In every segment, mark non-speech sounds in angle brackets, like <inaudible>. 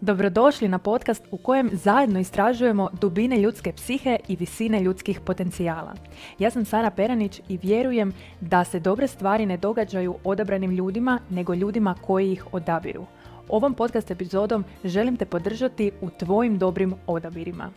Dobrodošli na podcast u kojem zajedno istražujemo dubine ljudske psihe i visine ljudskih potencijala. Ja sam Sara Peranić i vjerujem da se dobre stvari ne događaju odabranim ljudima, nego ljudima koji ih odabiru. Ovom podcast epizodom želim te podržati u tvojim dobrim odabirima.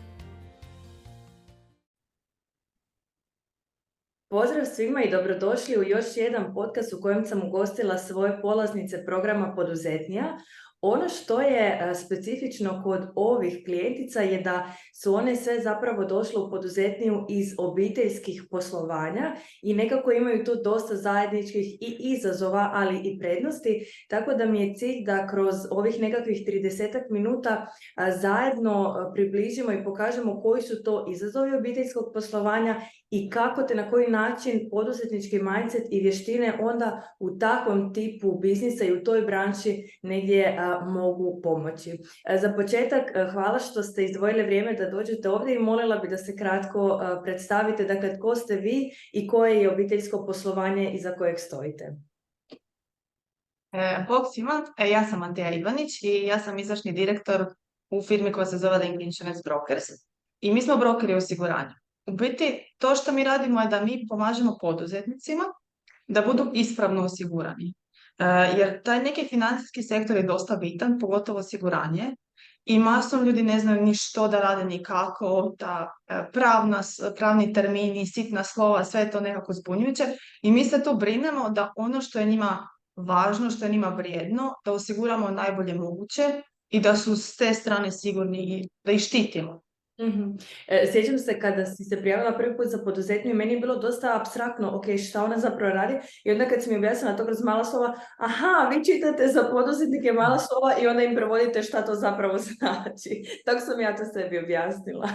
Pozdrav svima i dobrodošli u još jedan podcast u kojem sam ugostila svoje polaznice programa Poduzetnija. Ono što je e, specifično kod ovih klijentica je da su one sve zapravo došle u poduzetniju iz obiteljskih poslovanja i nekako imaju tu dosta zajedničkih i izazova, ali i prednosti, tako da mi je cilj da kroz ovih nekakvih 30 minuta zajedno približimo i pokažemo koji su to izazovi obiteljskog poslovanja i kako te na koji način poduzetnički mindset i vještine onda u takvom tipu biznisa i u toj branši negdje mogu pomoći. E, za početak, e, hvala što ste izdvojili vrijeme da dođete ovdje i molila bi da se kratko predstavite, dakle, tko ste vi i koje je obiteljsko poslovanje iza kojeg stojite. E, svima, e, ja sam Anteja Ivanić i ja sam izvršni direktor u firmi koja se zove Insurance Brokers i mi smo brokeri osiguranja. U biti, to što mi radimo je da mi pomažemo poduzetnicima da budu ispravno osigurani. E, jer taj neki financijski sektor je dosta bitan, pogotovo osiguranje. I masom ljudi ne znaju ni što da rade, ni kako, da e, pravna, pravni termini, sitna slova, sve je to nekako zbunjujuće. I mi se tu brinemo da ono što je njima važno, što je njima vrijedno, da osiguramo najbolje moguće i da su s te strane sigurni i da ih štitimo. Mm-hmm. Sjećam se kada si se prijavila prvi put za poduzetnju i meni je bilo dosta abstraktno, ok, šta ona zapravo radi i onda kad si mi objasnila to kroz mala slova, aha, vi čitate za poduzetnike mala slova i onda im prevodite šta to zapravo znači. Tako sam ja to sebi objasnila.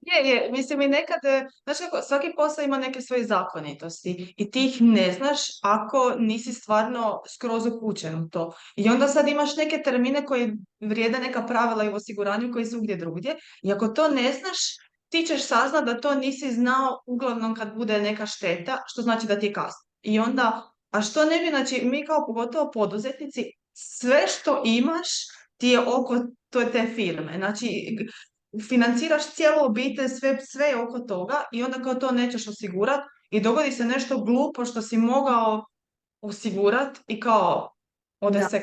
Je, je, mislim i nekad, e, znaš kako, svaki posao ima neke svoje zakonitosti i ti ih ne znaš ako nisi stvarno skroz upućen u to. I onda sad imaš neke termine koji vrijede neka pravila i u osiguranju koji su gdje drugdje i ako to ne znaš, ti ćeš saznat da to nisi znao uglavnom kad bude neka šteta, što znači da ti je kasno. I onda, a što ne bi, znači mi kao pogotovo poduzetnici, sve što imaš ti je oko to te firme. Znači, financiraš cijelu obitelj, sve, sve oko toga i onda kao to nećeš osigurati i dogodi se nešto glupo što si mogao osigurati i kao ode se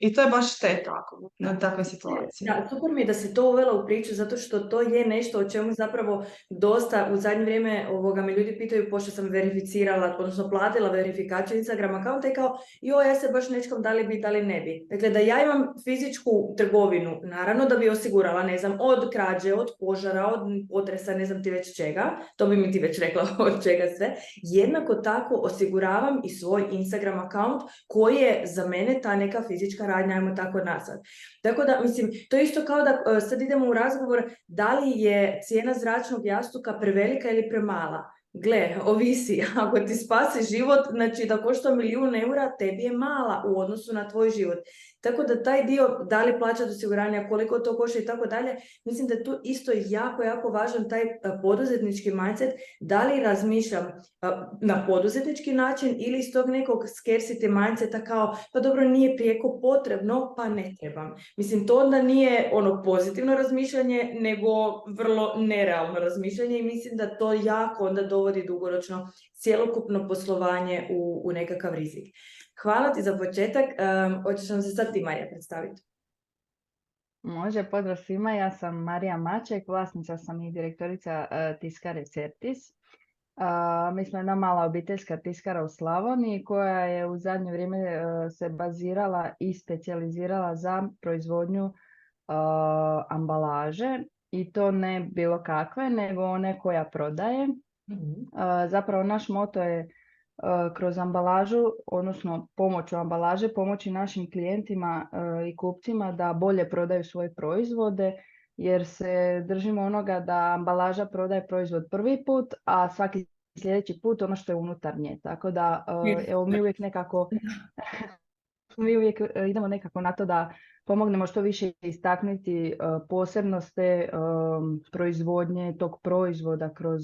I to je baš šteta ako na takve situacije. Da, super mi je da se to uvela u priču zato što to je nešto o čemu zapravo dosta u zadnje vrijeme ovoga me ljudi pitaju pošto sam verificirala, odnosno platila verifikaciju Instagram akaunta i kao jo, ja se baš nečkom da li bi, da li ne bi. Dakle, da ja imam fizičku trgovinu, naravno da bi osigurala, ne znam, od krađe, od požara, od potresa, ne znam ti već čega, to bi mi ti već rekla <laughs> od čega sve. Jednako tako osiguravam i svoj Instagram akaunt koji je za mene ta neka fizička radnja, ajmo tako nazad. Tako da, mislim, to je isto kao da e, sad idemo u razgovor da li je cijena zračnog jastuka prevelika ili premala. Gle, <laughs> ovisi, ako ti spasi život, znači da košta milijun eura, tebi je mala u odnosu na tvoj život. Tako da taj dio, da li plaćati osiguranja, koliko to košta i tako dalje, mislim da je tu isto jako, jako važan taj poduzetnički mindset, da li razmišljam na poduzetnički način ili iz tog nekog scarcity mindseta kao, pa dobro, nije prijeko potrebno, pa ne trebam. Mislim, to onda nije ono pozitivno razmišljanje, nego vrlo nerealno razmišljanje i mislim da to jako onda dovodi dugoročno cjelokupno poslovanje u nekakav rizik. Hvala ti za početak. Um, hoćeš nam se sad ti, Marija, predstaviti? Može, pozdrav svima. Ja sam Marija Maček, vlasnica sam i direktorica uh, Tiskare Certis. Uh, mi smo jedna mala obiteljska tiskara u Slavoniji koja je u zadnje vrijeme uh, se bazirala i specijalizirala za proizvodnju ambalaže i to ne bilo kakve, nego one koja prodaje. mm Zapravo naš moto je E, kroz ambalažu, odnosno pomoću ambalaže, pomoći našim klijentima e, i kupcima da bolje prodaju svoje proizvode, jer se držimo onoga da ambalaža prodaje proizvod prvi put, a svaki sljedeći put ono što je unutarnje. Tako da e, evo, mi uvijek nekako <laughs> mi uvijek idemo nekako na to da pomognemo što više istaknuti posebnost te proizvodnje tog proizvoda kroz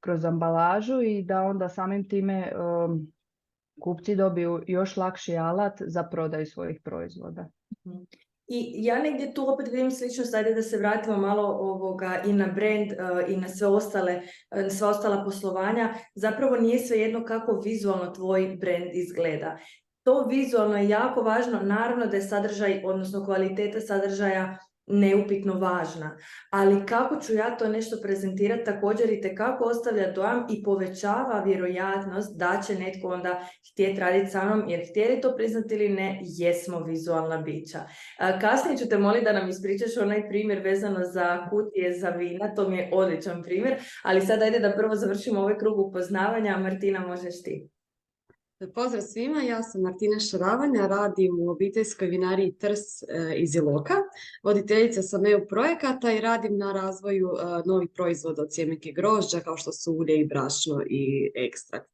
kroz ambalažu i da onda samim time um, kupci dobiju još lakši alat za prodaju svojih proizvoda. Mhm. I ja negdje tu opet vidim slično, ajde da se vratimo malo ovoga i na brand uh, i na sve ostale, uh, sva ostala poslovanja. Zapravo nije svejedno kako vizualno tvoj brand izgleda. To vizualno je jako važno, naravno da je sadržaj, odnosno kvaliteta sadržaja neupitno važna, ali kako ću ja to nešto prezentirati također i kako ostavlja dojam i povećava vjerojatnost da će netko onda htjeti raditi sa mnom, jer htjeli to priznati ili ne, jesmo vizualna bića. Kasnije ću te moliti da nam ispričaš onaj primjer vezano za kutije za vina, to mi je odličan primjer, ali sad ajde da prvo završimo ovaj krug upoznavanja, Martina možeš ti. Pozdrav svima, ja sam Martina Šaravanja, radim u obiteljskoj vinariji Trs e, iz Iloka. Voditeljica sam EU projekata i radim na razvoju e, novih proizvoda od sjemenke grožđa kao što su ulje i brašno i ekstrakt.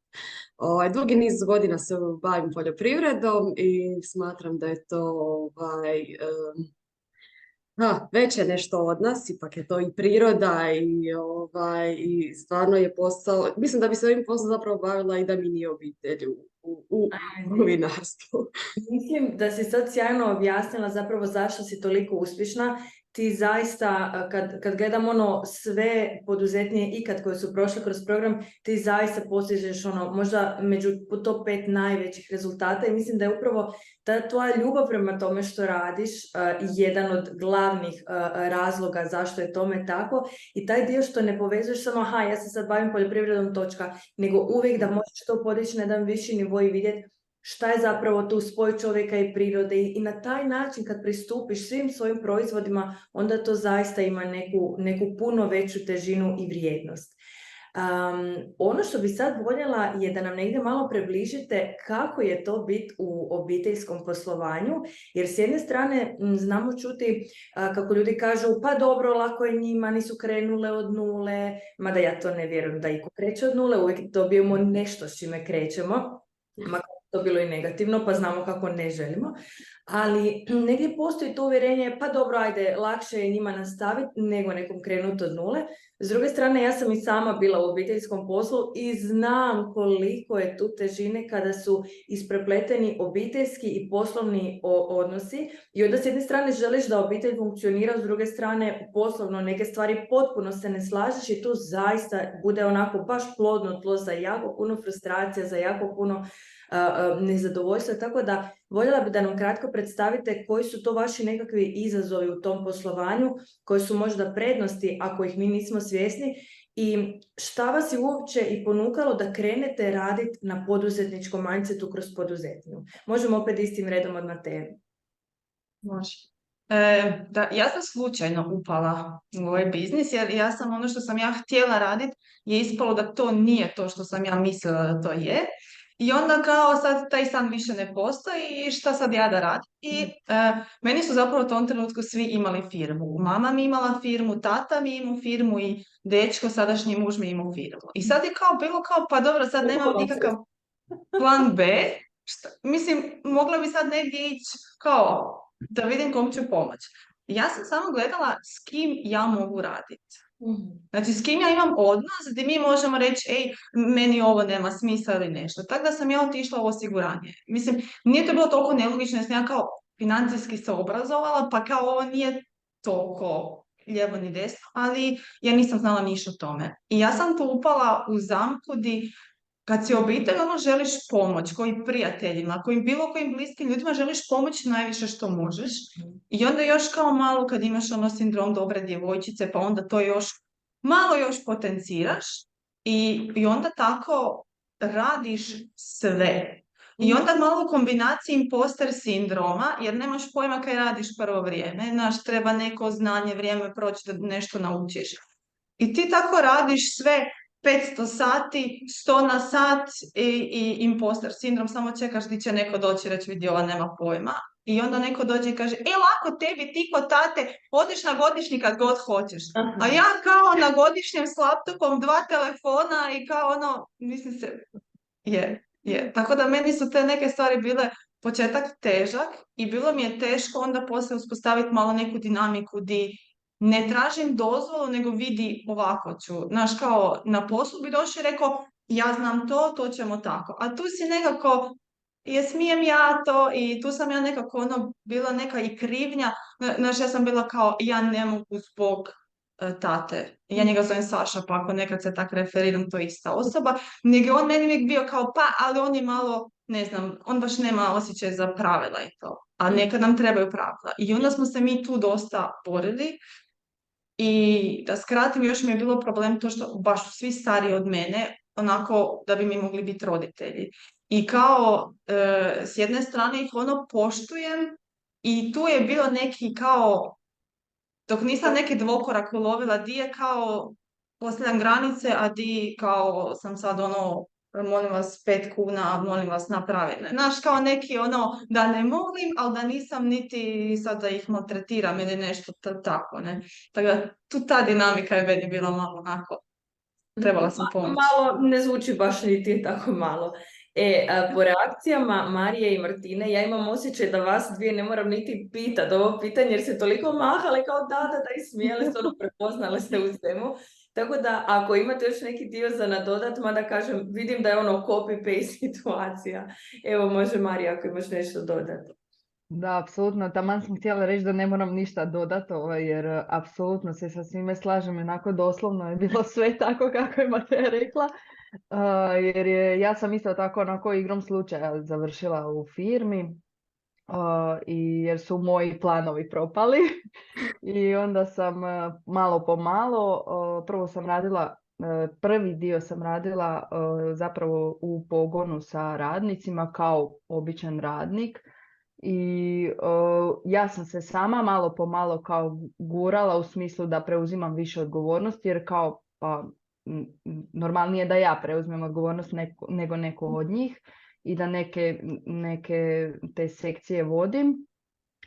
Ovaj, dugi niz godina se bavim poljoprivredom i smatram da je to ovaj, je nešto od nas, ipak je to i priroda i, ovaj, i stvarno je posao, mislim da bi se ovim poslom zapravo bavila i da mi nije obitelj u, u, u vinarstvu. Mislim da si sad sjajno objasnila zapravo zašto si toliko uspješna ti zaista, kad, kad gledam ono sve poduzetnije ikad koje su prošle kroz program, ti zaista postižeš ono možda među top pet najvećih rezultata i mislim da je upravo ta tvoja ljubav prema tome što radiš uh, jedan od glavnih uh, razloga zašto je tome tako i taj dio što ne povezuješ samo aha ja se sad bavim poljoprivredom točka, nego uvijek da možeš to podići na jedan viši nivo i vidjeti šta je zapravo tu spoj čovjeka i prirode i na taj način kad pristupiš svim svojim proizvodima, onda to zaista ima neku, neku puno veću težinu i vrijednost. Um, ono što bi sad voljela je da nam negdje malo približite kako je to biti u obiteljskom poslovanju, jer s jedne strane znamo čuti kako ljudi kažu pa dobro, lako je njima, nisu krenule od nule, mada ja to ne vjerujem da iko kreće od nule, uvijek dobijemo nešto s čime krećemo, to bilo i negativno, pa znamo kako ne želimo. Ali <clears throat> negdje postoji to uvjerenje, pa dobro, ajde, lakše je njima nastaviti nego nekom krenuti od nule. S druge strane, ja sam i sama bila u obiteljskom poslu i znam koliko je tu težine kada su isprepleteni obiteljski i poslovni odnosi. I onda s jedne strane želiš da obitelj funkcionira, s druge strane poslovno neke stvari potpuno se ne slažeš i tu zaista bude onako baš plodno tlo za jako puno frustracija, za jako puno nezadovoljstva, tako da voljela bi da nam kratko predstavite koji su to vaši nekakvi izazovi u tom poslovanju, koji su možda prednosti ako ih mi nismo svjesni i šta vas je uopće i ponukalo da krenete raditi na poduzetničkom mindsetu kroz poduzetnju. Možemo opet istim redom od Mateje. Može. E, da, ja sam slučajno upala u ovaj biznis jer ja sam ono što sam ja htjela raditi je ispalo da to nije to što sam ja mislila da to je i onda kao sad taj san više ne postoji i šta sad ja da radim. I e, meni su zapravo u tom trenutku svi imali firmu. Mama mi imala firmu, tata mi imao firmu i dečko, sadašnji muž mi imao firmu. I sad je kao bilo kao, pa dobro, sad nemam nikakav plan B. Šta, mislim, mogla bi sad negdje ići kao da vidim kom ću pomoći. Ja sam samo gledala s kim ja mogu raditi. Mhm. Znači, s kim ja imam odnos gdje mi možemo reći, ej, meni ovo nema smisla ili nešto. Tako da sam ja otišla u osiguranje. Mislim, nije to bilo toliko nelogično, jer sam ja kao financijski se obrazovala, pa kao ovo nije toliko lijevo ni desno, ali ja nisam znala ništa o tome. I ja sam tu upala u zamku di kad si obitelj, ono želiš pomoć, koji prijateljima, kojim bilo kojim bliskim ljudima želiš pomoć najviše što možeš. I onda još kao malo kad imaš ono sindrom dobre djevojčice, pa onda to još malo još potenciraš i, i onda tako radiš sve. I onda malo u kombinaciji imposter sindroma, jer nemaš pojma kaj radiš prvo vrijeme. Znaš, treba neko znanje, vrijeme proći da nešto naučiš. I ti tako radiš sve 500 sati, 100 na sat i, i imposter sindrom, samo čekaš di će neko doći reći vidi ova nema pojma. I onda neko dođe i kaže, e lako tebi, ti kod tate, odiš na godišnji kad god hoćeš. A ja kao na godišnjem s laptopom, dva telefona i kao ono, mislim se, je, je. Tako da meni su te neke stvari bile početak težak i bilo mi je teško onda poslije uspostaviti malo neku dinamiku di ne tražim dozvolu, nego vidi ovako ću. Znaš, kao na poslu bi došao i rekao, ja znam to, to ćemo tako. A tu si nekako je smijem ja to i tu sam ja nekako ono bila neka i krivnja, Zna- znaš ja sam bila kao ja ne mogu zbog e, tate, ja njega zovem Saša pa ako nekad se tak referiram to je ista osoba, nego on meni uvijek bio kao pa ali on je malo, ne znam, on baš nema osjećaj za pravila i to, a nekad nam trebaju pravila i onda smo se mi tu dosta borili i da skratim, još mi je bilo problem to što baš svi stariji od mene, onako da bi mi mogli biti roditelji. I kao e, s jedne strane ih ono poštujem i tu je bilo neki kao, dok nisam neki dvokorak ulovila, di je kao postavljam granice, a di kao sam sad ono, molim vas pet kuna, molim vas napravite. Znaš, kao neki ono, da ne molim, ali da nisam niti sad da ih maltretiram ili nešto ta- tako, ne. Tako da, tu ta dinamika je meni bila malo onako, trebala sam Ma- pomoć. Malo ne zvuči baš niti tako malo. E, a, po reakcijama Marije i Martine, ja imam osjećaj da vas dvije ne moram niti pitat ovo pitanje jer se toliko mahale kao da, da, da i smijele ono prepoznale ste u svemu. Tako da ako imate još neki dio za nadodat, mada kažem, vidim da je ono copy-paste <laughs> situacija. Evo može Marija ako imaš nešto dodati. Da, apsolutno. Taman sam htjela reći da ne moram ništa dodati, ovaj, jer e, apsolutno se sa svime slažem, onako doslovno je bilo <laughs> sve tako kako je Mateja rekla. Uh, jer je, ja sam isto tako onako igrom slučaja završila u firmi uh, i jer su moji planovi propali <laughs> i onda sam uh, malo po malo, uh, prvo sam radila, uh, prvi dio sam radila uh, zapravo u pogonu sa radnicima kao običan radnik i ja sam se sama malo po malo kao gurala u smislu da preuzimam više odgovornosti jer kao pa normalnije da ja preuzmem odgovornost neko- nego neko od njih i da neke, neke te sekcije vodim.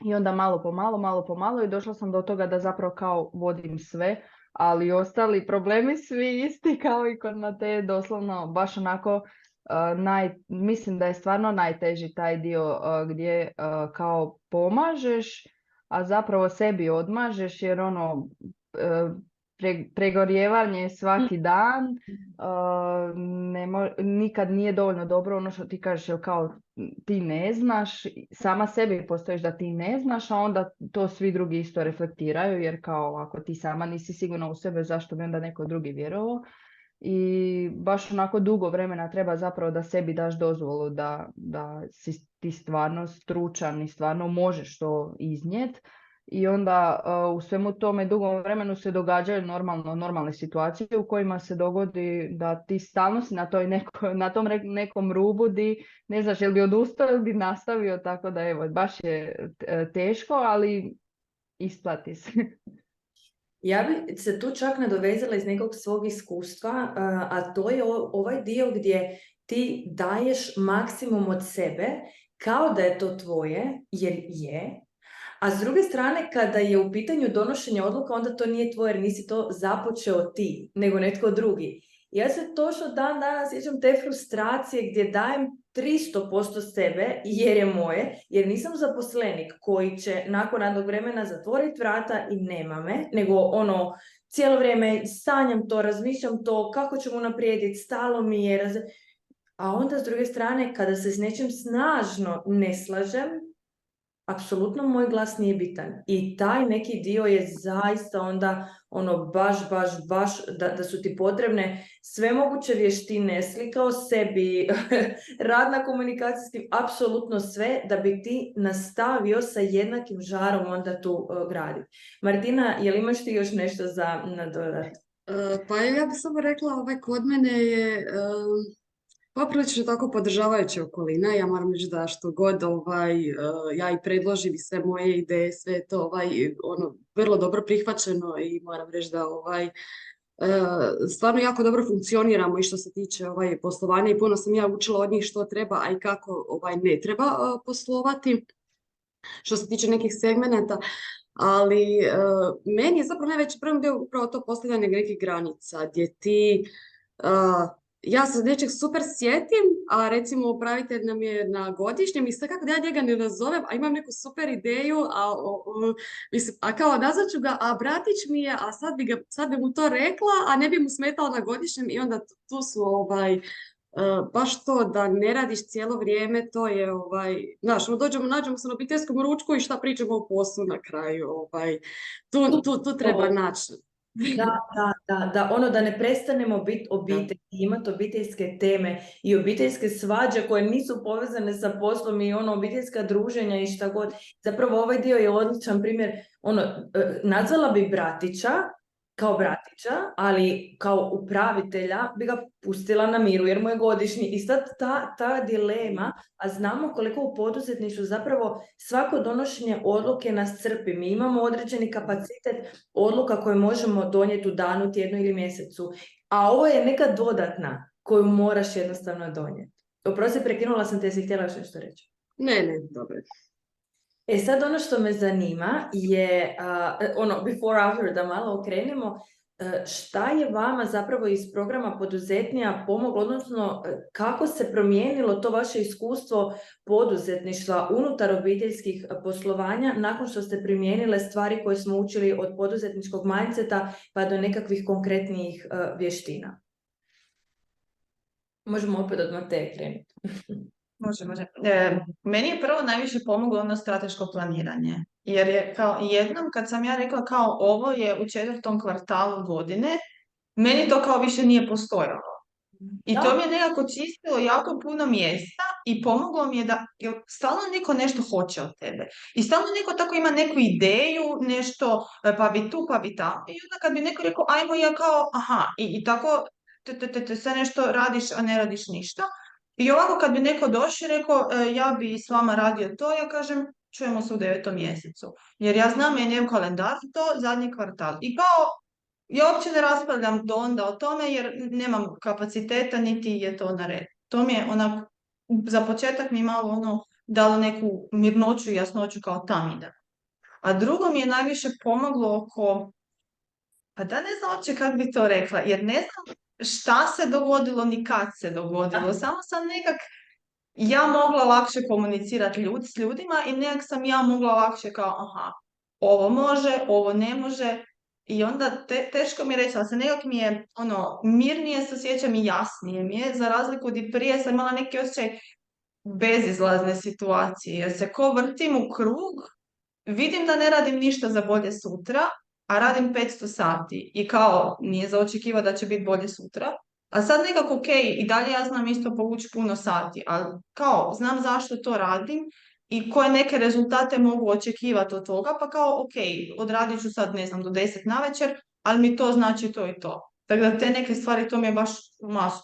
I onda malo po malo, malo po malo i došla sam do toga da zapravo kao vodim sve, ali ostali problemi svi isti <laughs> kao i kod Mateje, doslovno baš onako uh, naj, mislim da je stvarno najteži taj dio uh, gdje uh, kao pomažeš, a zapravo sebi odmažeš jer ono pre- pregorjevanje svaki dan, uh, ne mo- nikad nije dovoljno dobro ono što ti kažeš, jer kao ti ne znaš, sama sebi postoješ da ti ne znaš, a onda to svi drugi isto reflektiraju, jer kao ako ti sama nisi sigurna u sebe, zašto bi onda neko drugi vjerovao? I baš onako dugo vremena treba zapravo da sebi daš dozvolu da, da si ti stvarno stručan i stvarno možeš to iznijet. I onda uh, u svemu tome dugom vremenu se događaju normalno, normalne situacije u kojima se dogodi da ti stalno si na, toj neko, <laughs> na tom nekom rubu di ne znaš jel bi odustao ili bi nastavio, tako da evo, baš je e, teško, ali isplati se. <laughs> Ja bi se tu čak nadovezala iz nekog svog iskustva, a a to je ovaj dio gdje ti daješ maksimum od sebe kao da je to tvoje, jer je, a s druge strane kada je u pitanju donošenje odluka, onda to nije tvoje jer nisi to započeo ti, nego netko drugi. Ja se točno dan danas sjećam te frustracije gdje dajem 300% sebe jer je moje, jer nisam zaposlenik koji će nakon radnog vremena zatvoriti vrata i nema me, nego ono cijelo vrijeme sanjam to, razmišljam to, kako ćemo unaprijediti, stalo mi je, a onda s druge strane kada se s nečim snažno ne slažem, apsolutno moj glas nije bitan. I taj neki dio je zaista onda ono baš, baš, baš da, da su ti potrebne sve moguće vještine, slika o sebi, <laughs> rad na komunikacijskim, apsolutno sve da bi ti nastavio sa jednakim žarom onda tu uh, graditi. Martina, jel imaš ti još nešto za nadodat? E, Pa ja bih samo rekla, ovaj, kod mene je em, poprilično tako podržavajuća okolina. Ja moram reći da što god ovaj, e, ja i predložim i sve moje ideje, sve to ovaj, ono, vrlo dobro prihvaćeno i moram reći da ovaj, e, stvarno jako dobro funkcioniramo i što se tiče ovaj, poslovanja i puno sam ja učila od njih što treba, a i kako ovaj, ne treba e, poslovati. Što se tiče nekih segmenata, ali meni je zapravo najveći problem bio upravo to postavljanje nekih granica gdje ti ja se nečeg super sjetim, a recimo upravitelj nam je na godišnjem i sad kako da ja njega ne nazovem, a imam neku super ideju, a, o- o, mislim, a kao nazvat ću ga, a bratić mi je, a sad bi, ga, sad bi mu to rekla, a ne bi mu smetalo na godišnjem i onda tu- tu su ovaj, e, baš to da ne radiš cijelo vrijeme, to je ovaj, znaš, ono, dođemo, nađemo se na obiteljskom ručku i šta pričamo o poslu na kraju, ovaj, tu, tu, tu treba naći. Da, da, da, da, ono da ne prestanemo biti obitelj, imati obiteljske teme i obiteljske svađe koje nisu povezane sa poslom i ono obiteljska druženja i šta god. Zapravo ovaj dio je odličan primjer, ono, e, nazvala bi bratića kao bratića, ali kao upravitelja bi ga pustila na miru jer mu je godišnji. I sad ta, ta dilema, a znamo koliko u poduzetništvu zapravo svako donošenje odluke nas crpi. Mi imamo određeni kapacitet odluka koje možemo donijeti u danu, tjednu ili mjesecu. A ovo je neka dodatna koju moraš jednostavno donijeti. Oprosti, prekinula sam te, si htjela još nešto reći? Ne, ne, dobro. E sad ono što me zanima je, ono, before after, da malo okrenemo, e, šta je vama zapravo iz programa poduzetnija pomoglo, odnosno e, kako se promijenilo to vaše iskustvo poduzetništva unutar obiteljskih poslovanja nakon što ste primijenile stvari koje smo učili od poduzetničkog mindseta pa do nekakvih konkretnijih e, vještina? Možemo opet odmah te krenuti. <laughs> Može, može. E, meni je prvo najviše pomoglo ono strateško planiranje. Jer je kao jednom kad sam ja rekla kao ovo je u četvrtom kvartalu godine, meni to kao više nije postojalo. I to mi je nekako čistilo jako puno mjesta i pomoglo mi je da jer stalno neko nešto hoće od tebe. I stalno neko tako ima neku ideju, nešto e, pa bi tu, pa bi tamo. I onda kad bi neko rekao ajmo ja kao aha i, i tako te, te, te, sve nešto radiš, a ne radiš ništa. I ovako kad bi neko došao i rekao e, ja bi s vama radio to, ja kažem čujemo se u devetom mjesecu. Jer ja znam njem kalendar to zadnji kvartal. I kao ja uopće ne raspravljam do onda o tome jer nemam kapaciteta niti je to na red. To mi je onak, za početak mi malo ono dalo neku mirnoću i jasnoću kao tam ide. A drugo mi je najviše pomoglo oko, pa da ne znam uopće kako bi to rekla, jer ne znam šta se dogodilo ni kad se dogodilo. Samo sam nekak ja mogla lakše komunicirati ljud, s ljudima i nekak sam ja mogla lakše kao aha, ovo može, ovo ne može. I onda te, teško mi je reći, ali se nekak mi je ono, mirnije se osjećam i jasnije mi je, za razliku od prije sam imala neki osjećaj bezizlazne situacije, jer se ko vrtim u krug, vidim da ne radim ništa za bolje sutra, a radim 500 sati i kao nije za očekiva da će biti bolje sutra, a sad nekako ok, i dalje ja znam isto povući puno sati, ali kao znam zašto to radim i koje neke rezultate mogu očekivati od toga, pa kao ok, odradit ću sad ne znam do 10 na večer, ali mi to znači to i to. Tako da te neke stvari to mi je baš must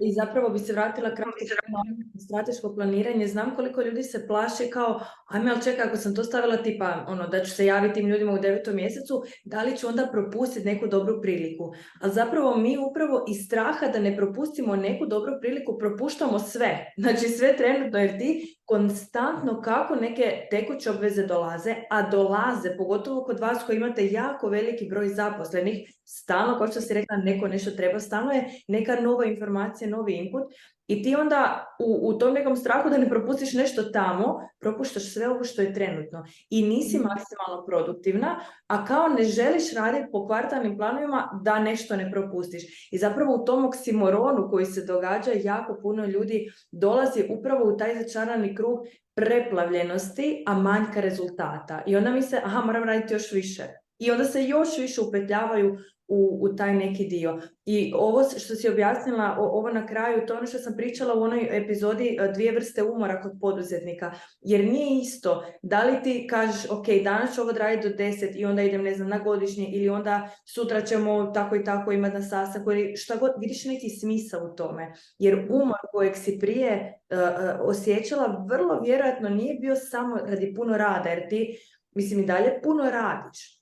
i zapravo bi se vratila kratko na strateško planiranje. Znam koliko ljudi se plaše kao, ajme, ali čekaj, ako sam to stavila tipa, ono, da ću se javiti tim ljudima u devetom mjesecu, da li ću onda propustiti neku dobru priliku? Ali zapravo mi upravo iz straha da ne propustimo neku dobru priliku, propuštamo sve. Znači sve trenutno, jer ti konstantno kako neke tekuće obveze dolaze, a dolaze, pogotovo kod vas koji imate jako veliki broj zaposlenih, stalno, kao što si rekla, neko nešto treba, stalno je neka nova informacija, novi input i ti onda u, u tom nekom strahu da ne propustiš nešto tamo, propuštaš sve ovo što je trenutno i nisi mhm. maksimalno produktivna, a kao ne želiš raditi po kvartalnim planovima da nešto ne propustiš. I zapravo u tom oksimoronu koji se događa jako puno ljudi dolazi upravo u taj začarani krug preplavljenosti, a manjka rezultata. I onda mi se, aha, moram raditi još više. I onda se još više upetljavaju u, u taj neki dio. I ovo što si objasnila, ovo na kraju, to ono što sam pričala u onoj epizodi e, dvije vrste umora kod poduzetnika. Jer nije isto da li ti kažeš, ok, danas ću ovo odraditi do deset i onda idem, ne znam, na godišnje ili onda sutra ćemo tako i tako imati na sastanku ili šta god, vidiš neki smisao u tome. Jer umor kojeg si prije uh, osjećala vrlo vjerojatno nije bio samo radi puno rada, jer ti, mislim, i dalje puno radiš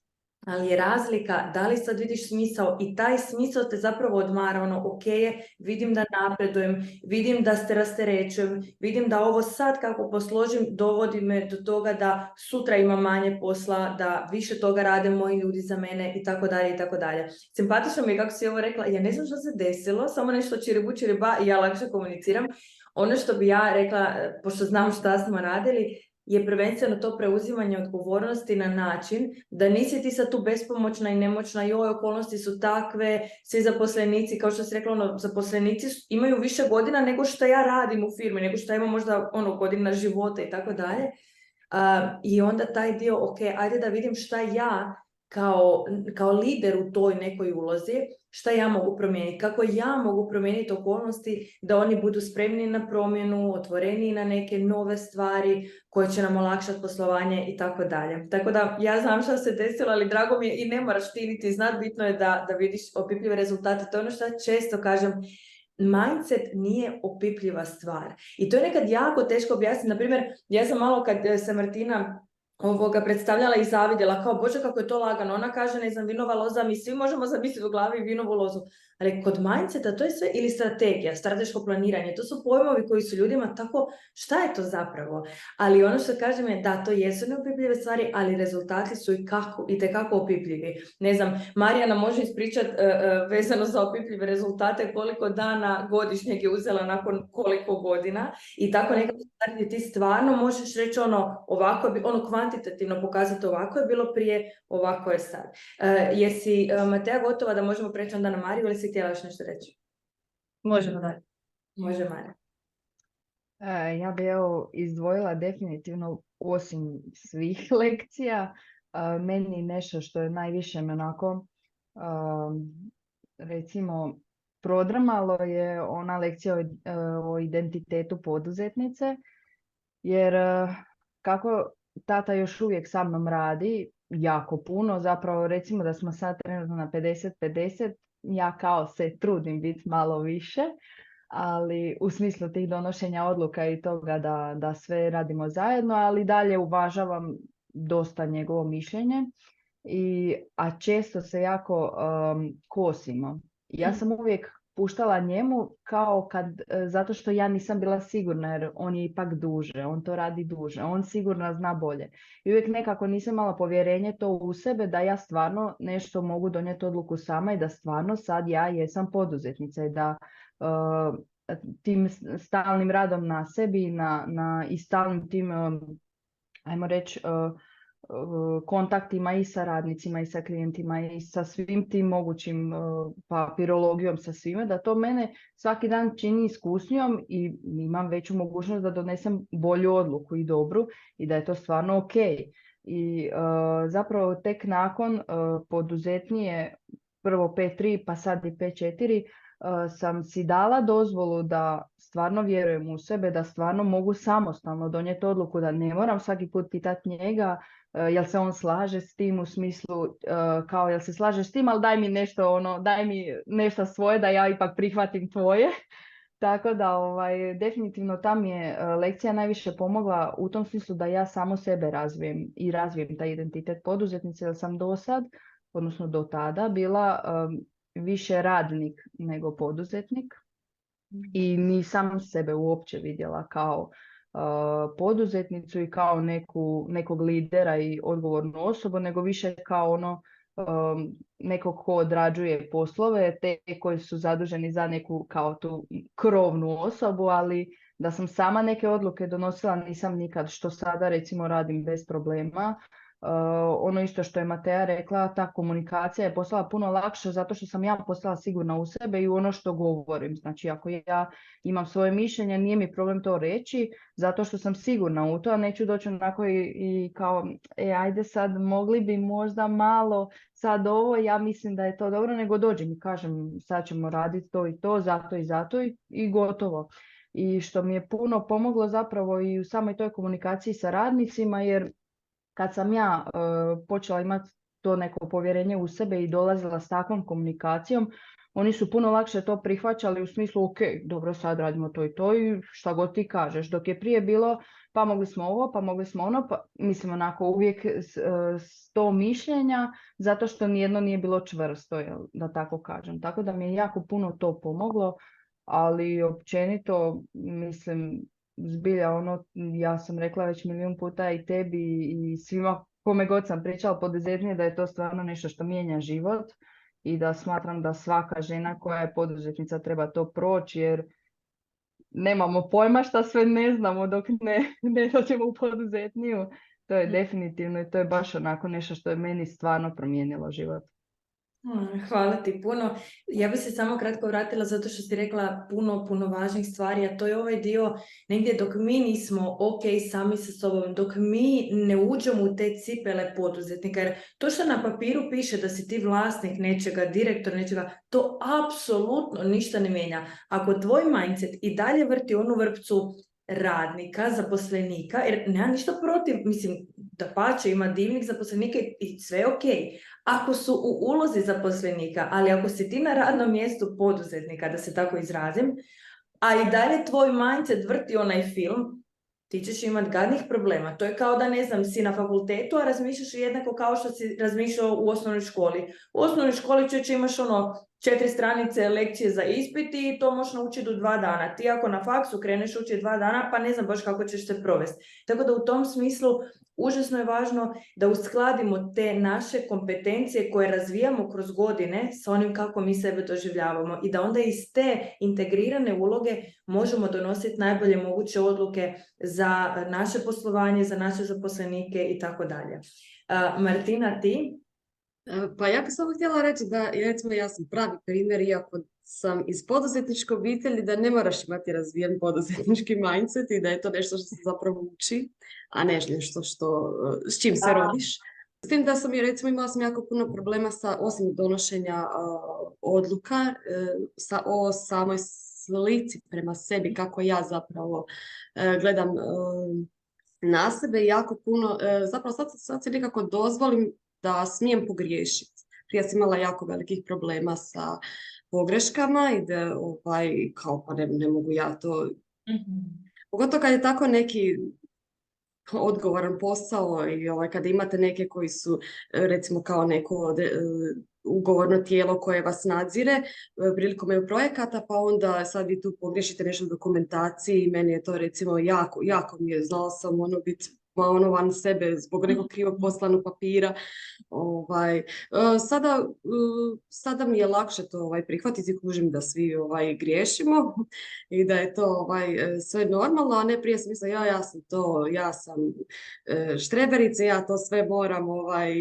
ali je razlika da li sad vidiš smisao i taj smisao te zapravo odmara, ono ok vidim da napredujem, vidim da se rasterećujem, vidim da ovo sad kako posložim dovodi me do toga da sutra imam manje posla, da više toga rade moji ljudi za mene i tako dalje i tako dalje. Simpatično mi je kako si ovo rekla, ja ne znam što se desilo, samo nešto čiribu čiriba i ja lakše komuniciram. Ono što bi ja rekla, pošto znam šta smo radili, je prvenstveno to preuzimanje odgovornosti na način da nisi ti sad tu bespomoćna i nemoćna, joj, okolnosti su takve, svi zaposlenici, kao što si rekla, ono, zaposlenici imaju više godina nego što ja radim u firmi, nego što ja imam možda ono, godina života i tako dalje. I onda taj dio, ok, ajde da vidim šta ja kao, kao lider u toj nekoj ulozi, šta ja mogu promijeniti, kako ja mogu promijeniti okolnosti da oni budu spremni na promjenu, otvoreni na neke nove stvari koje će nam olakšati poslovanje i tako dalje. Tako da ja znam šta se desilo, ali drago mi je i ne moraš ti niti znat, bitno je da, da vidiš opipljive rezultate. To je ono što često kažem, mindset nije opipljiva stvar. I to je nekad jako teško objasniti. Na primjer, ja sam malo kad se Martina ovoga predstavljala i zavidjela, kao bože kako je to lagano, ona kaže ne znam vinova loza, mi svi možemo zamisliti u glavi vinovu lozu, ali kod mindseta to je sve ili strategija, strateško planiranje, to su pojmovi koji su ljudima tako, šta je to zapravo? Ali ono što kažem je da to jesu neopipljive stvari, ali rezultati su i kako, i tekako opipljivi. Ne znam, Marijana može ispričati vezano za opipljive rezultate koliko dana godišnjeg je uzela nakon koliko godina i tako nekako stvari ti stvarno možeš reći ono ovako, bi- ono kvantitativno pokazati ovako je bilo prije, ovako je sad. E, jesi e, Matea gotova da možemo preći onda na Mariju ili si htjela još nešto reći? Možemo dalje. Može Marija. E, Ja bi evo izdvojila definitivno osim svih <laughs> lekcija, a, meni nešto što je najviše me onako am, recimo prodrmalo je ona lekcija o, id- e, o identitetu poduzetnice, jer e, kako tata još uvijek sa mnom radi jako puno, zapravo recimo da smo sad trenutno na 50-50, ja kao se trudim biti malo više, ali u smislu tih donošenja odluka i toga da, da sve radimo zajedno, ali dalje uvažavam dosta njegovo mišljenje, i, a često se jako um, kosimo. Ja sam uvijek puštala njemu kao kad, e, zato što ja nisam bila sigurna jer on je ipak duže, on to radi duže, on sigurno zna bolje. I uvijek nekako nisam imala povjerenje to u sebe da ja stvarno nešto mogu donijeti odluku sama i da stvarno sad ja jesam poduzetnica i da uh, tim stalnim radom na sebi na, na, i stalnim tim, um, ajmo reći, kontaktima i sa radnicima i sa klijentima i sa svim tim mogućim uh, papirologijom, sa svime, da to mene svaki dan čini iskusnijom i imam veću mogućnost da donesem bolju odluku i dobru i da je to stvarno ok. I uh, zapravo tek nakon uh, poduzetnije, prvo P3 pa sad i P4, uh, sam si dala dozvolu da stvarno vjerujem u sebe, da stvarno mogu samostalno donijeti odluku, da ne moram svaki put pitati njega jel se on slaže s tim u smislu uh, kao jel se slažeš s tim, ali daj mi nešto ono, daj mi nešto svoje da ja ipak prihvatim tvoje. <laughs> Tako da ovaj, definitivno ta mi je uh, lekcija najviše pomogla u tom smislu da ja samo sebe razvijem i razvijem taj identitet poduzetnice jer sam do sad, odnosno do tada bila um, više radnik nego poduzetnik i nisam sebe uopće vidjela kao uh, poduzetnicu i kao neku, nekog lidera i odgovornu osobu, nego više kao ono um, nekog ko odrađuje poslove, te koji su zaduženi za neku kao tu krovnu osobu, ali da sam sama neke odluke donosila nisam nikad, što sada recimo radim bez problema. Uh, ono isto što je Matea rekla, ta komunikacija je postala puno lakša zato što sam ja postala sigurna u sebe i u ono što govorim. Znači ako ja imam svoje mišljenje, nije mi problem to reći zato što sam sigurna u to, a neću doći onako i, i kao, e ajde sad mogli bi možda malo sad ovo, ja mislim da je to dobro, nego dođem i kažem sad ćemo raditi to i to, zato i zato i, i gotovo. I što mi je puno pomoglo zapravo i u samoj toj komunikaciji sa radnicima, jer kad sam ja e, počela imati to neko povjerenje u sebe i dolazila s takvom komunikacijom, oni su puno lakše to prihvaćali u smislu ok, dobro sad radimo to i to i šta god ti kažeš. Dok je prije bilo pa mogli smo ovo, pa mogli smo ono, pa mislim onako uvijek s, e, s to mišljenja zato što nijedno nije bilo čvrsto, jel, da tako kažem. Tako da mi je jako puno to pomoglo, ali općenito mislim zbilja ono, ja sam rekla već milijun puta i tebi i svima kome god sam pričala poduzetnije da je to stvarno nešto što mijenja život i da smatram da svaka žena koja je poduzetnica treba to proći jer nemamo pojma šta sve ne znamo dok ne, ne dođemo u poduzetniju. To je definitivno i to je baš onako nešto što je meni stvarno promijenilo život. Mm, Hvala ti puno. Ja bi se samo kratko vratila zato što si rekla puno, puno važnih stvari, a to je ovaj dio negdje dok mi nismo ok sami sa sobom, dok mi ne uđemo u te cipele poduzetnika, jer to što na papiru piše da si ti vlasnik nečega, direktor nečega, to apsolutno ništa ne mijenja. Ako tvoj mindset i dalje vrti onu vrpcu radnika, zaposlenika, jer nema ništa protiv, mislim, da pače ima divnih zaposlenika i- sve je ok, ako su u ulozi zaposlenika, ali ako si ti na radnom mjestu poduzetnika, da se tako izrazim, a i dalje tvoj mindset vrti onaj film, ti ćeš imat gadnih problema. To je kao da, ne znam, si na fakultetu, a razmišljaš jednako kao što si razmišljao u osnovnoj školi. U osnovnoj školi čeće imaš ono četiri stranice lekcije za ispit i to možeš naučiti u dva dana. Ti ako na faksu kreneš učiti dva dana, pa ne znam baš kako ćeš se provesti. Tako da u tom smislu užasno je važno da uskladimo te naše kompetencije koje razvijamo kroz godine sa onim kako mi sebe doživljavamo i da onda iz te integrirane uloge možemo donositi najbolje moguće odluke za naše poslovanje, za naše zaposlenike i tako dalje. Martina, ti? E, Pa ja bih samo htjela reći da recimo ja sam pravi primjer, iako sam iz poduzetničke obitelji, da ne moraš imati razvijen poduzetnički <laughs> mindset i da je to nešto što se zapravo uči, a ne nešto što, e, s čim se rodiš. S tim da sam i recimo imala sam jako puno problema sa, osim donošenja a, odluka, e, sa, o samoj slici prema sebi, kako ja zapravo e, gledam na sebe jako puno, zapravo sad, sad si nekako dozvolim da smijem pogriješiti. Prije sam imala jako velikih problema sa pogreškama i da ovaj, kao pa ne, ne mogu ja to, pogotovo kad je tako neki odgovoran posao i ovaj, kada imate neke koji su recimo kao neko odre- e, ugovorno tijelo koje vas nadzire e, prilikom EU projekata, pa onda sad vi tu pogriješite nešto u dokumentaciji i meni je to recimo jako, jako mi je, znala sam ono biti ono van sebe zbog nekog krivog poslanog papira. Ovaj, e, sada, e, sada mi je lakše to ovaj, prihvatiti, kužim da svi ovaj, griješimo i da je to ovaj, e, sve normalno, a ne prije sam mislila ja, ja sam to, ja sam štreberica, ja to sve moram ovaj,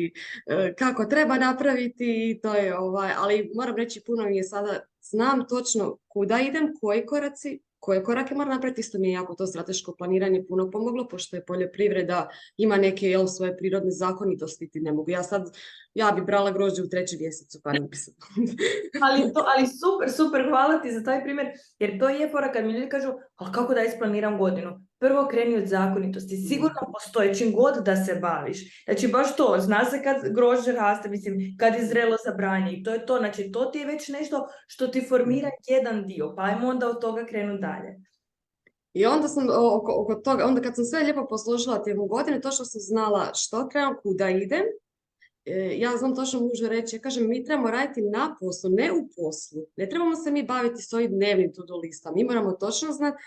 kako treba napraviti i to je ovaj, ali moram reći puno mi je sada, znam točno kuda idem, koji koraci, koje korake moram napraviti, isto mi je jako to strateško planiranje puno pomoglo, pošto je poljoprivreda, ima neke jel, svoje prirodne zakonitosti, ti ne mogu. Ja sad, ja bi brala grožđe u trećem mjesecu, pa ne. <laughs> Ali, to, ali super, super, hvala ti za taj primjer, jer to je fora kad mi ljudi kažu, ali kako da isplaniram godinu? Prvo kreni od zakonitosti, sigurno postoje čim god da se baviš. Znači baš to, zna se kad grožđe raste, mislim, kad je zrelo za branje i to je to, znači to ti je već nešto što ti formira jedan dio, pa ajmo onda od toga krenu dalje. I onda sam oko, oko toga, onda kad sam sve lijepo posložila tijekom godine, točno sam znala što trebam, kuda idem. E, ja znam točno mužu reći, ja kažem, mi trebamo raditi na poslu, ne u poslu. Ne trebamo se mi baviti s ovim dnevnim to-do listom. Mi moramo točno znati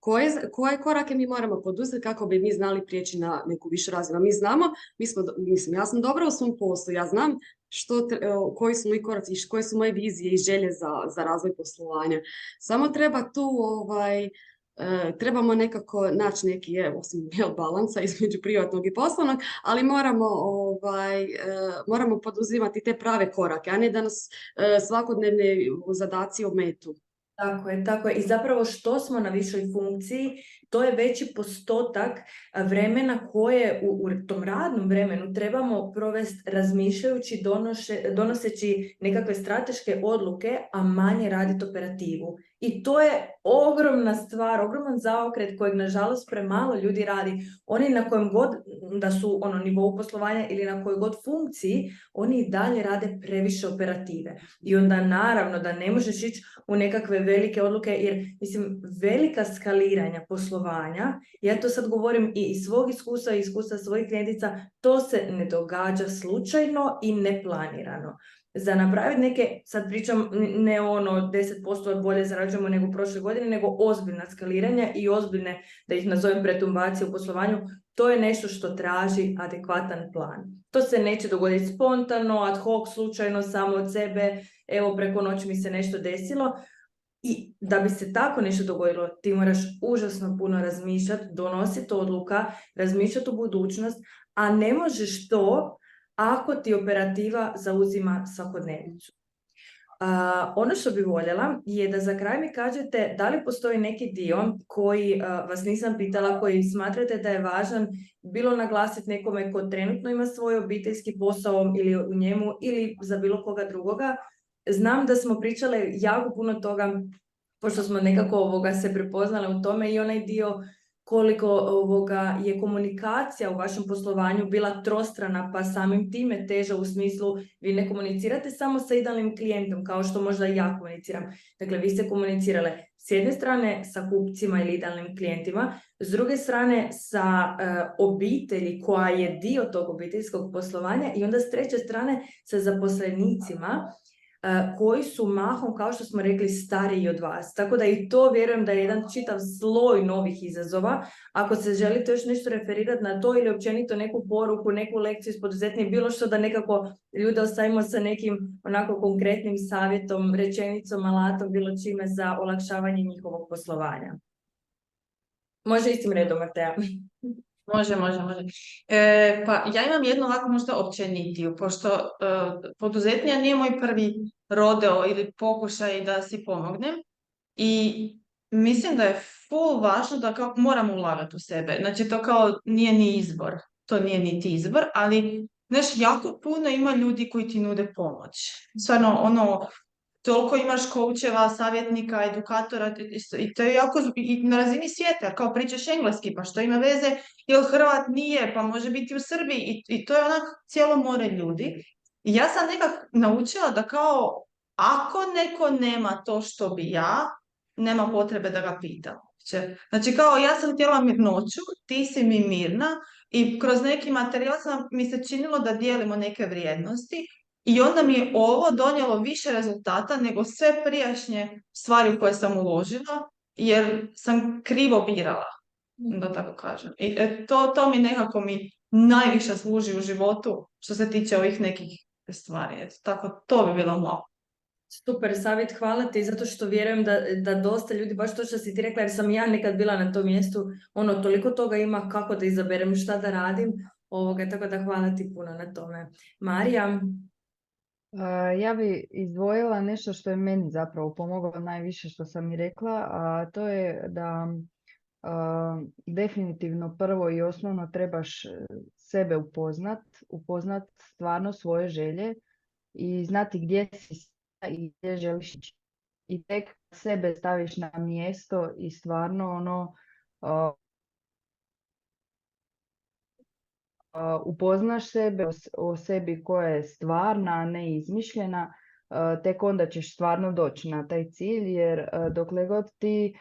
koje, koje korake mi moramo poduzeti kako bi mi znali prijeći na neku višu razinu. Mi znamo, mi smo, mislim, ja sam dobra u svom poslu, ja znam što, e, koji su moji koraci, koje su moje vizije i želje za, za razvoj poslovanja. Samo treba tu ovaj, E, trebamo nekako naći neki, je, osim jel, balansa <laughs> između privatnog i poslovnog, ali moramo, ovaj, e, moramo poduzimati te prave korake, a ne da nas svakodnevne zadaci ometu. Tako je, tako je. I zapravo što smo na višoj funkciji, to je veći postotak vremena koje u, u tom radnom vremenu trebamo provesti razmišljajući, donoše, donoseći nekakve strateške odluke, a manje raditi operativu. I to je ogromna stvar, ogroman zaokret kojeg nažalost premalo ljudi radi. Oni na kojem god da su ono nivou poslovanja ili na kojoj god funkciji, oni i dalje rade previše operative. I onda naravno da ne možeš ići u nekakve velike odluke, jer mislim velika skaliranja poslovanja, ja to sad govorim i iz svog iskustva i iskustva svojih klijentica, to se ne događa slučajno i neplanirano. Za napraviti neke, sad pričam ne ono 10% bolje zarađujemo nego prošle godine, nego ozbiljna skaliranja i ozbiljne, da ih nazovem pretumbacije u poslovanju, to je nešto što traži adekvatan plan. To se neće dogoditi spontano, ad hoc, slučajno, samo od sebe, evo preko noći mi se nešto desilo. I da bi se tako nešto dogodilo, ti moraš užasno puno razmišljati, donositi odluka, razmišljati o budućnost, a ne možeš to ako ti operativa zauzima svakodnevicu. A, ono što bi voljela je da za kraj mi kažete da li postoji neki dio koji vas nisam pitala, koji smatrate da je važan bilo naglasiti nekome ko trenutno ima svoj obiteljski posao ili u njemu ili za bilo koga drugoga. Znam da smo pričale jako puno toga pošto smo nekako ovoga se prepoznale u tome i onaj dio koliko ovoga je komunikacija u vašem poslovanju bila trostrana pa samim time teža u smislu vi ne komunicirate samo sa idealnim klijentom kao što možda i ja komuniciram. Dakle, vi ste komunicirale s jedne strane sa kupcima ili idealnim klijentima, s druge strane sa e, obitelji koja je dio tog obiteljskog poslovanja i onda s treće strane sa zaposlenicima koji su mahom, kao što smo rekli, stariji od vas. Tako da i to vjerujem da je jedan čitav sloj novih izazova. Ako se želite još nešto referirati na to ili općenito neku poruku, neku lekciju iz poduzetnije, bilo što da nekako ljude ostavimo sa nekim onako konkretnim savjetom, rečenicom, alatom, bilo čime za olakšavanje njihovog poslovanja. Može istim redom, Marteja. Može, može, može. E, pa ja imam jednu ovako možda općenitiju, pošto e, poduzetnija nije moj prvi rodeo ili pokušaj da si pomognem i mislim da je full važno da kao moramo ulagati u sebe. Znači to kao nije ni izbor, to nije niti izbor, ali znaš, jako puno ima ljudi koji ti nude pomoć. Stvarno, ono, toliko imaš koučeva, savjetnika, edukatora i to je jako i na razini svijeta, kao pričaš engleski, pa što ima veze, jel Hrvat nije, pa može biti u Srbiji i, i to je onak cijelo more ljudi. I ja sam nekak naučila da kao ako neko nema to što bi ja, nema potrebe da ga pitam. Znači kao ja sam htjela mirnoću, ti si mi mirna i kroz neki materijal sam, mi se činilo da dijelimo neke vrijednosti i onda mi je ovo donijelo više rezultata nego sve prijašnje stvari u koje sam uložila, jer sam krivo birala, da tako kažem. I e, to, to mi nekako mi najviše služi u životu što se tiče ovih nekih stvari. Eto, tako, to bi bilo malo. Super savjet, hvala ti, zato što vjerujem da, da dosta ljudi, baš to što si ti rekla, jer sam ja nekad bila na tom mjestu, ono, toliko toga ima kako da izaberem, šta da radim, ovoga, tako da hvala ti puno na tome. Marija? Ja bi izdvojila nešto što je meni zapravo pomoglo najviše što sam i rekla, a to je da definitivno prvo i osnovno trebaš e, sebe upoznat, upoznat stvarno svoje želje i znati gdje si i gdje želiš ići. I tek sebe staviš na mjesto i stvarno ono upoznaš sebe o sebi koja je stvarna, a ne izmišljena, tek onda ćeš stvarno doći na taj cilj, jer dokle god ti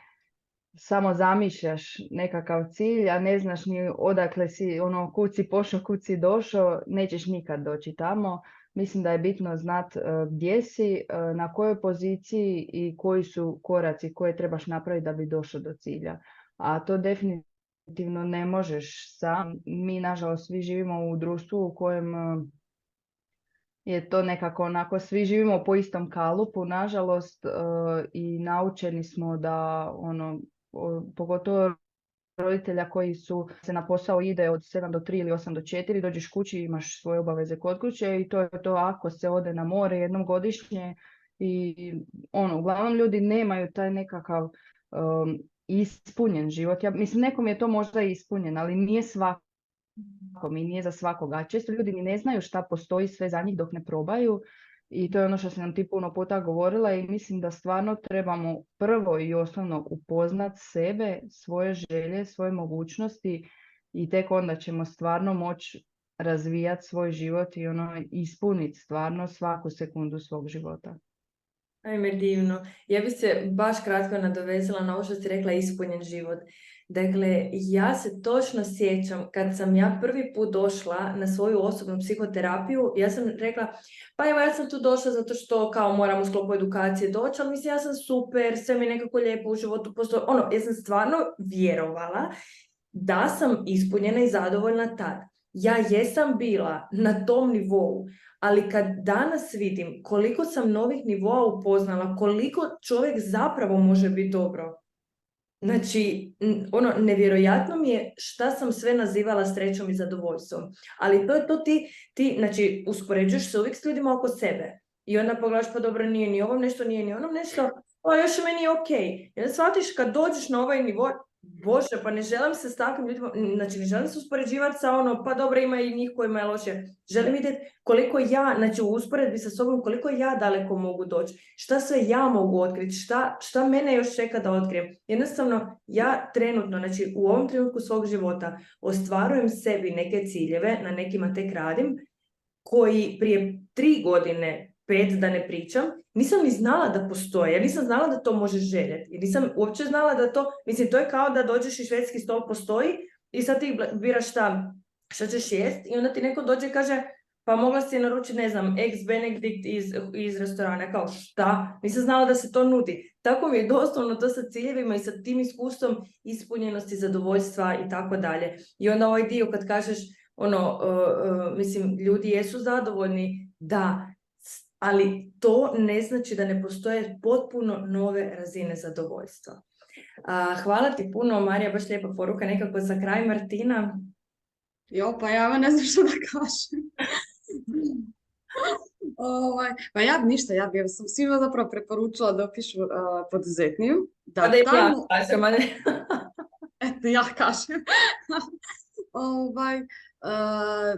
samo zamišljaš nekakav cilj, a ne znaš ni odakle si, ono, kud si pošao, kud došao, nećeš nikad doći tamo. Mislim da je bitno znat gdje si, na kojoj poziciji i koji su koraci koje trebaš napraviti da bi došao do cilja. A to definitivno definitivno ne možeš sam. Mi, nažalost, svi živimo u društvu u kojem e, je to nekako onako, svi živimo po istom kalupu, nažalost, e, i naučeni smo da, ono, pogotovo roditelja koji su se na posao ide od 7 do 3 ili 8 do 4, dođeš kući imaš svoje obaveze kod kuće i to je to ako se ode na more jednom godišnje i ono, uglavnom ljudi nemaju taj nekakav um, ispunjen život. Ja, mislim, nekom je to možda ispunjen, ali nije svakom i nije za svakoga. Često ljudi ni ne znaju šta postoji sve za njih dok ne probaju i to je ono što sam nam ti puno puta govorila i mislim da stvarno trebamo prvo i osnovno upoznat sebe, svoje želje, svoje mogućnosti i tek onda ćemo stvarno moći razvijati svoj život i ono ispuniti stvarno svaku sekundu svog života. Ajme, divno. Ja bi se baš kratko nadovezala na ovo što si rekla ispunjen život. Dakle, ja se točno sjećam kad sam ja prvi put došla na svoju osobnu psihoterapiju, ja sam rekla, pa evo ja sam tu došla zato što kao moram u sklopu edukacije doći, ali mislim ja sam super, sve mi nekako lijepo u životu postoji. Ono, ja sam stvarno vjerovala da sam ispunjena i zadovoljna tad. ja jesam bila na tom nivou, ali kad danas vidim koliko sam novih nivoa upoznala, koliko čovjek zapravo može biti dobro, Znači, ono, nevjerojatno mi je šta sam sve nazivala srećom i zadovoljstvom. Ali to je to ti, ti, znači, uspoređuješ se uvijek s ljudima oko sebe. I onda pogledaš, pa dobro, nije ni ovom nešto, nije ni onom nešto, pa još meni je ok. I onda shvatiš kad dođeš na ovaj nivo, Bože, pa ne želim se s takvim ljudima, znači ne želim se uspoređivati sa ono, pa dobro ima i njih kojima je loše. Želim vidjeti koliko ja, znači u usporedbi sa sobom, koliko ja daleko mogu doći, šta sve ja mogu otkriti, šta, šta mene još čeka da otkrijem. Jednostavno, ja trenutno, znači u ovom trenutku svog života ostvarujem sebi neke ciljeve, na nekima tek radim, koji prije tri godine pet da ne pričam, nisam ni znala da postoje, ja nisam znala da to možeš željeti, nisam uopće znala da to, mislim, to je kao da dođeš i švedski stol postoji i sad ti biraš šta, šta ćeš jest i onda ti neko dođe i kaže, pa mogla si naručiti, ne znam, ex Benedict iz, iz restorana, kao šta, nisam znala da se to nudi. Tako mi je doslovno to sa ciljevima i sa tim iskustvom ispunjenosti, zadovoljstva i tako dalje. I onda ovaj dio kad kažeš, ono, uh, uh, mislim, ljudi jesu zadovoljni, da, ali to ne znači da ne postoje potpuno nove razine zadovoljstva. Hvala ti puno, Marija, baš lijepa poruka nekako za kraj, Martina. Jo, pa ja ne znam što da kažem. <laughs> ovaj, pa ja ništa, ja bih sam svima zapravo preporučila da opišu uh, poduzetniju. Da, pa da tamo... ja kažem, <laughs> Eto, ja kažem. <laughs> ovaj,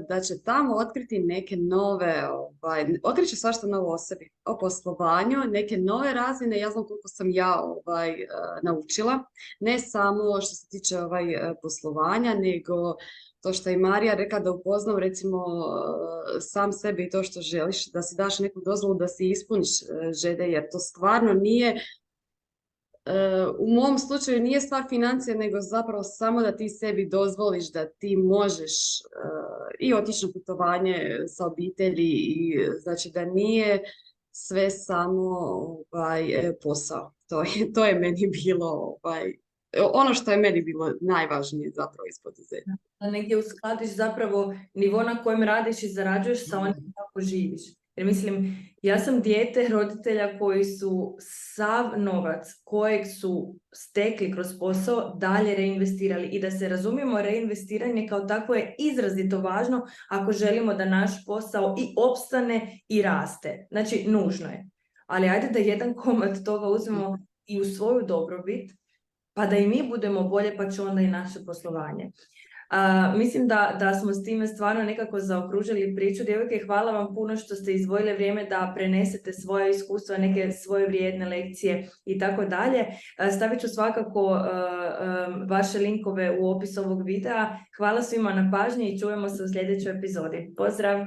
da će tamo otkriti neke nove, ovaj, otkriće svašta novo o sebi, o poslovanju, neke nove razine, ja znam koliko sam ja ovaj, naučila, ne samo što se tiče ovaj, poslovanja, nego to što je Marija rekla da upoznam recimo sam sebe i to što želiš, da si daš neku dozvolu da si ispuniš žede, jer to stvarno nije u mom slučaju nije stvar financija, nego zapravo samo da ti sebi dozvoliš da ti možeš i otići na putovanje sa obitelji i znači da nije sve samo ovaj, posao. To je, <laughs> to je meni bilo ovaj, ono što je meni bilo najvažnije zapravo iz poduzeća. Da negdje uskladiš zapravo nivo na kojem radiš i zarađuješ sa onim mhm. kako živiš. Jer mislim, ja sam dijete roditelja koji su sav novac kojeg su stekli kroz posao dalje reinvestirali i da se razumijemo reinvestiranje kao tako je izrazito važno ako želimo da naš posao i opstane i raste. Znači, nužno je. Ali ajde da jedan komad toga uzmemo i u svoju dobrobit, pa da i mi budemo bolje, pa će onda i naše poslovanje mislim da, da smo s time stvarno nekako zaokružili priču. Djevojke, hvala vam puno što ste izdvojile vrijeme da prenesete svoje iskustva, neke svoje vrijedne lekcije i tako dalje. Stavit ću svakako vaše linkove u opis ovog videa. Hvala svima na pažnji i čujemo se u sljedećoj epizodi. Pozdrav!